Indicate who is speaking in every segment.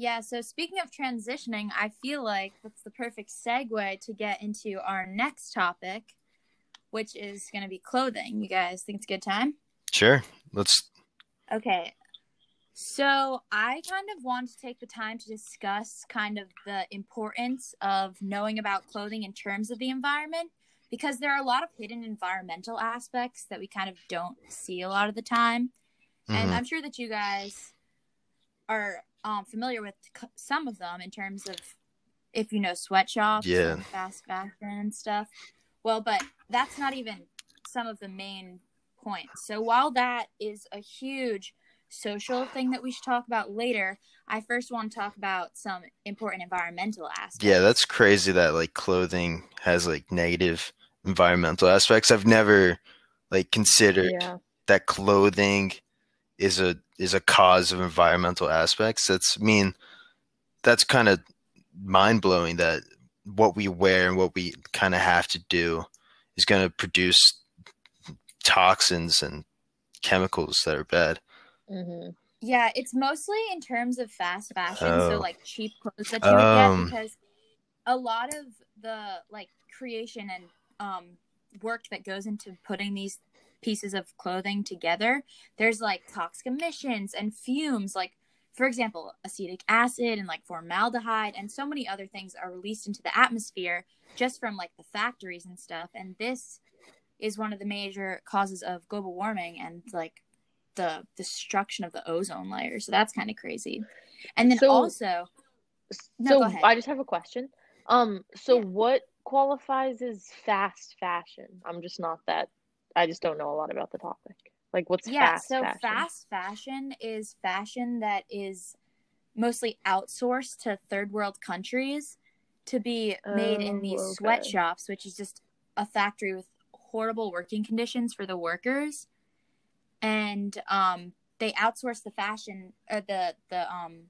Speaker 1: Yeah, so speaking of transitioning, I feel like that's the perfect segue to get into our next topic, which is going to be clothing. You guys think it's a good time?
Speaker 2: Sure. Let's.
Speaker 1: Okay. So I kind of want to take the time to discuss kind of the importance of knowing about clothing in terms of the environment because there are a lot of hidden environmental aspects that we kind of don't see a lot of the time. And
Speaker 2: Mhm.
Speaker 1: I'm sure that you guys are um, familiar with some of them in terms of if you know sweatshops
Speaker 2: Yeah.
Speaker 1: fast fashion and stuff. Well, but that's not even some of the main points. So while that is a huge social thing that we should talk about later, I first want to talk about some important environmental aspects.
Speaker 2: Yeah, that's crazy that like clothing has like negative environmental aspects. I've never like considered
Speaker 3: Yeah.
Speaker 2: that clothing is a is a cause of environmental aspects. That's I mean that's kind of mind blowing that what we wear and what we kind of have to do is going to produce toxins and chemicals that are bad.
Speaker 3: hmm
Speaker 1: Yeah, it's mostly in terms of fast fashion,
Speaker 2: Oh.
Speaker 1: so like cheap clothes that you would
Speaker 2: Um.
Speaker 1: get because a lot of the like creation and um work that goes into putting these pieces of clothing together, there's like toxic emissions and fumes like for example, acetic acid and like formaldehyde and so many other things are released into the atmosphere just from like the factories and stuff and this is one of the major causes of global warming and like the destruction of the ozone layer. So that's kind of crazy. And then
Speaker 3: So-
Speaker 1: also, No,
Speaker 3: so. I just have a question. Um, so
Speaker 1: Yeah.
Speaker 3: what qualifies as fast fashion? I'm just not that. I just don't know a lot about the topic. Like, what's
Speaker 1: yeah,
Speaker 3: fast
Speaker 1: so
Speaker 3: fashion?
Speaker 1: fast fashion is fashion that is mostly outsourced to third world countries to be made in
Speaker 3: Oh,
Speaker 1: these
Speaker 3: okay.
Speaker 1: sweatshops, which is just a factory with horrible working conditions for the workers. And um, they outsource the fashion or the the um,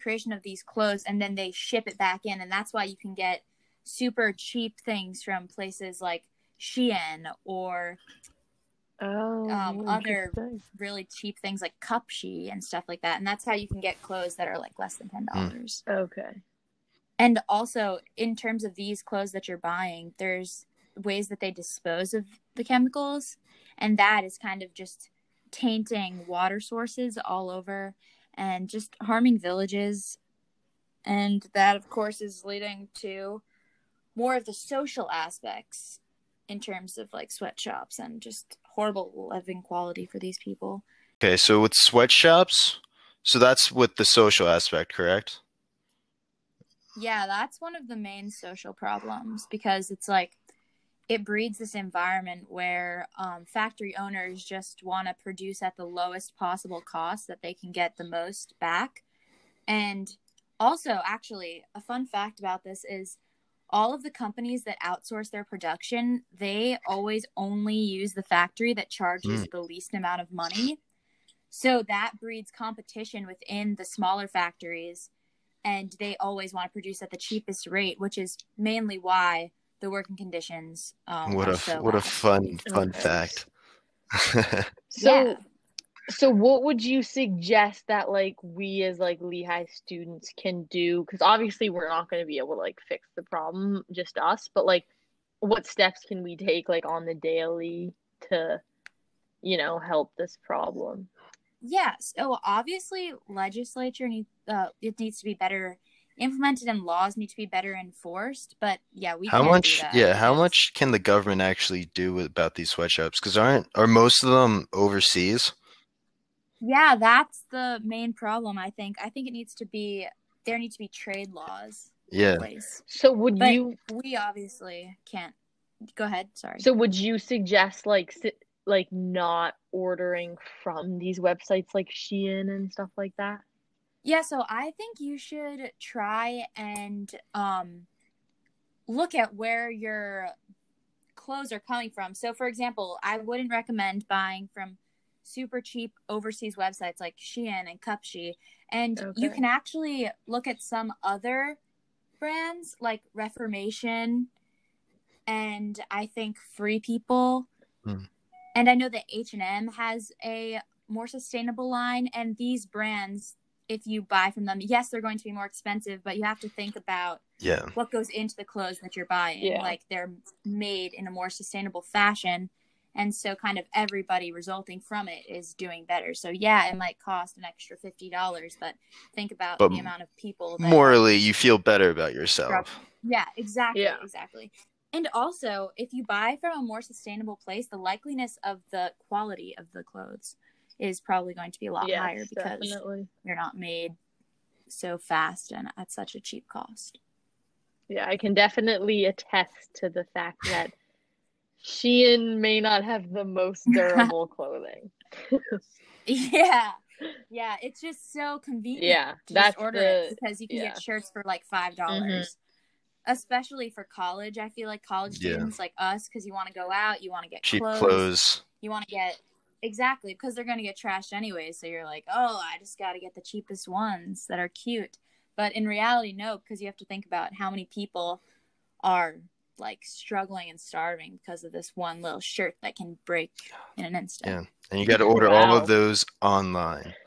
Speaker 1: creation of these clothes, and then they ship it back in, and that's why you can get super cheap things from places like Shein or
Speaker 3: Oh,
Speaker 1: um, other- really cheap things like Cupshe and stuff like that. And that's how you can get clothes that are like less than ten dollars.
Speaker 3: Okay.
Speaker 1: And also, in terms of these clothes that you're buying, there's ways that they dispose of the chemicals, and that is kind of just tainting water sources all over and just harming villages. And that, of course, is leading to more of the social aspects in terms of like sweatshops and just horrible living quality for these people.
Speaker 2: Okay, so with sweatshops, so that's with the social aspect, correct?
Speaker 1: Yeah, that's one of the main social problems because it's like it breeds this environment where um, factory owners just want to produce at the lowest possible cost that they can get the most back. And also, actually, a fun fact about this is all of the companies that outsource their production, they always only use the factory that charges the least amount of money. So that breeds competition within the smaller factories and they always want to produce at the cheapest rate, which is mainly why the working conditions. Um,
Speaker 2: What
Speaker 1: are
Speaker 2: a
Speaker 1: so
Speaker 2: what a fun fun fact.
Speaker 3: So,
Speaker 1: Yeah.
Speaker 3: So what would you suggest that like we as like Lehigh students can do? Because obviously we're not going to be able to like fix the problem, just us. But like, what steps can we take like on the daily to, you know, help this problem?
Speaker 1: Yeah. So obviously, legislature needs uh, it needs to be better implemented, and laws need to be better enforced. But yeah, we
Speaker 2: How much?
Speaker 1: Do that
Speaker 2: Yeah, how much can the government actually do about these sweatshops? Because aren't are most of them overseas?
Speaker 1: Yeah, that's the main problem. I think. I think it needs to be there. Need to be trade laws
Speaker 2: Yeah.
Speaker 1: place.
Speaker 3: So would
Speaker 1: But
Speaker 3: you?
Speaker 1: we obviously can't. Go ahead. Sorry.
Speaker 3: So would you suggest like like not ordering from these websites like Shein and stuff like that?
Speaker 1: Yeah, so I think you should try and um look at where your clothes are coming from. So for example, I wouldn't recommend buying from super cheap overseas websites like Shein and Cupshe. And you can actually look at some other brands like Reformation and I think Free People.
Speaker 2: Hmm.
Speaker 1: And I know that H&M has a more sustainable line and these brands if you buy from them, yes, they're going to be more expensive, but you have to think about
Speaker 2: Yeah.
Speaker 1: what goes into the clothes that you're buying.
Speaker 3: Yeah.
Speaker 1: Like they're made in a more sustainable fashion. And so kind of everybody resulting from it is doing better. So yeah, it might cost an extra fifty dollars, but think about
Speaker 2: But
Speaker 1: the amount of people that
Speaker 2: Morally, you feel better about yourself.
Speaker 1: Yeah, exactly.
Speaker 3: Yeah.
Speaker 1: Exactly. And also, if you buy from a more sustainable place, the likeliness of the quality of the clothes is probably going to be a lot
Speaker 3: Yes,
Speaker 1: higher because
Speaker 3: definitely.
Speaker 1: they're not made so fast and at such a cheap cost.
Speaker 3: Yeah, I can definitely attest to the fact that Shein may not have the most durable clothing.
Speaker 1: Yeah. Yeah, it's just so convenient.
Speaker 3: Yeah,
Speaker 1: to
Speaker 3: that's
Speaker 1: just order
Speaker 3: the-
Speaker 1: it because you can
Speaker 3: yeah.
Speaker 1: get shirts for like five mm-hmm. dollars. Especially for college, I feel like college
Speaker 2: Yeah.
Speaker 1: students like us, because you want to go out, you want to get
Speaker 2: Cheap
Speaker 1: clothes,
Speaker 2: clothes.
Speaker 1: you want to get exactly because they're going to get trashed anyway. So you're like, oh, I just got to get the cheapest ones that are cute. But in reality, no, because you have to think about how many people are like struggling and starving because of this one little shirt that can break in an instant.
Speaker 2: Yeah. And you got to order all of those online.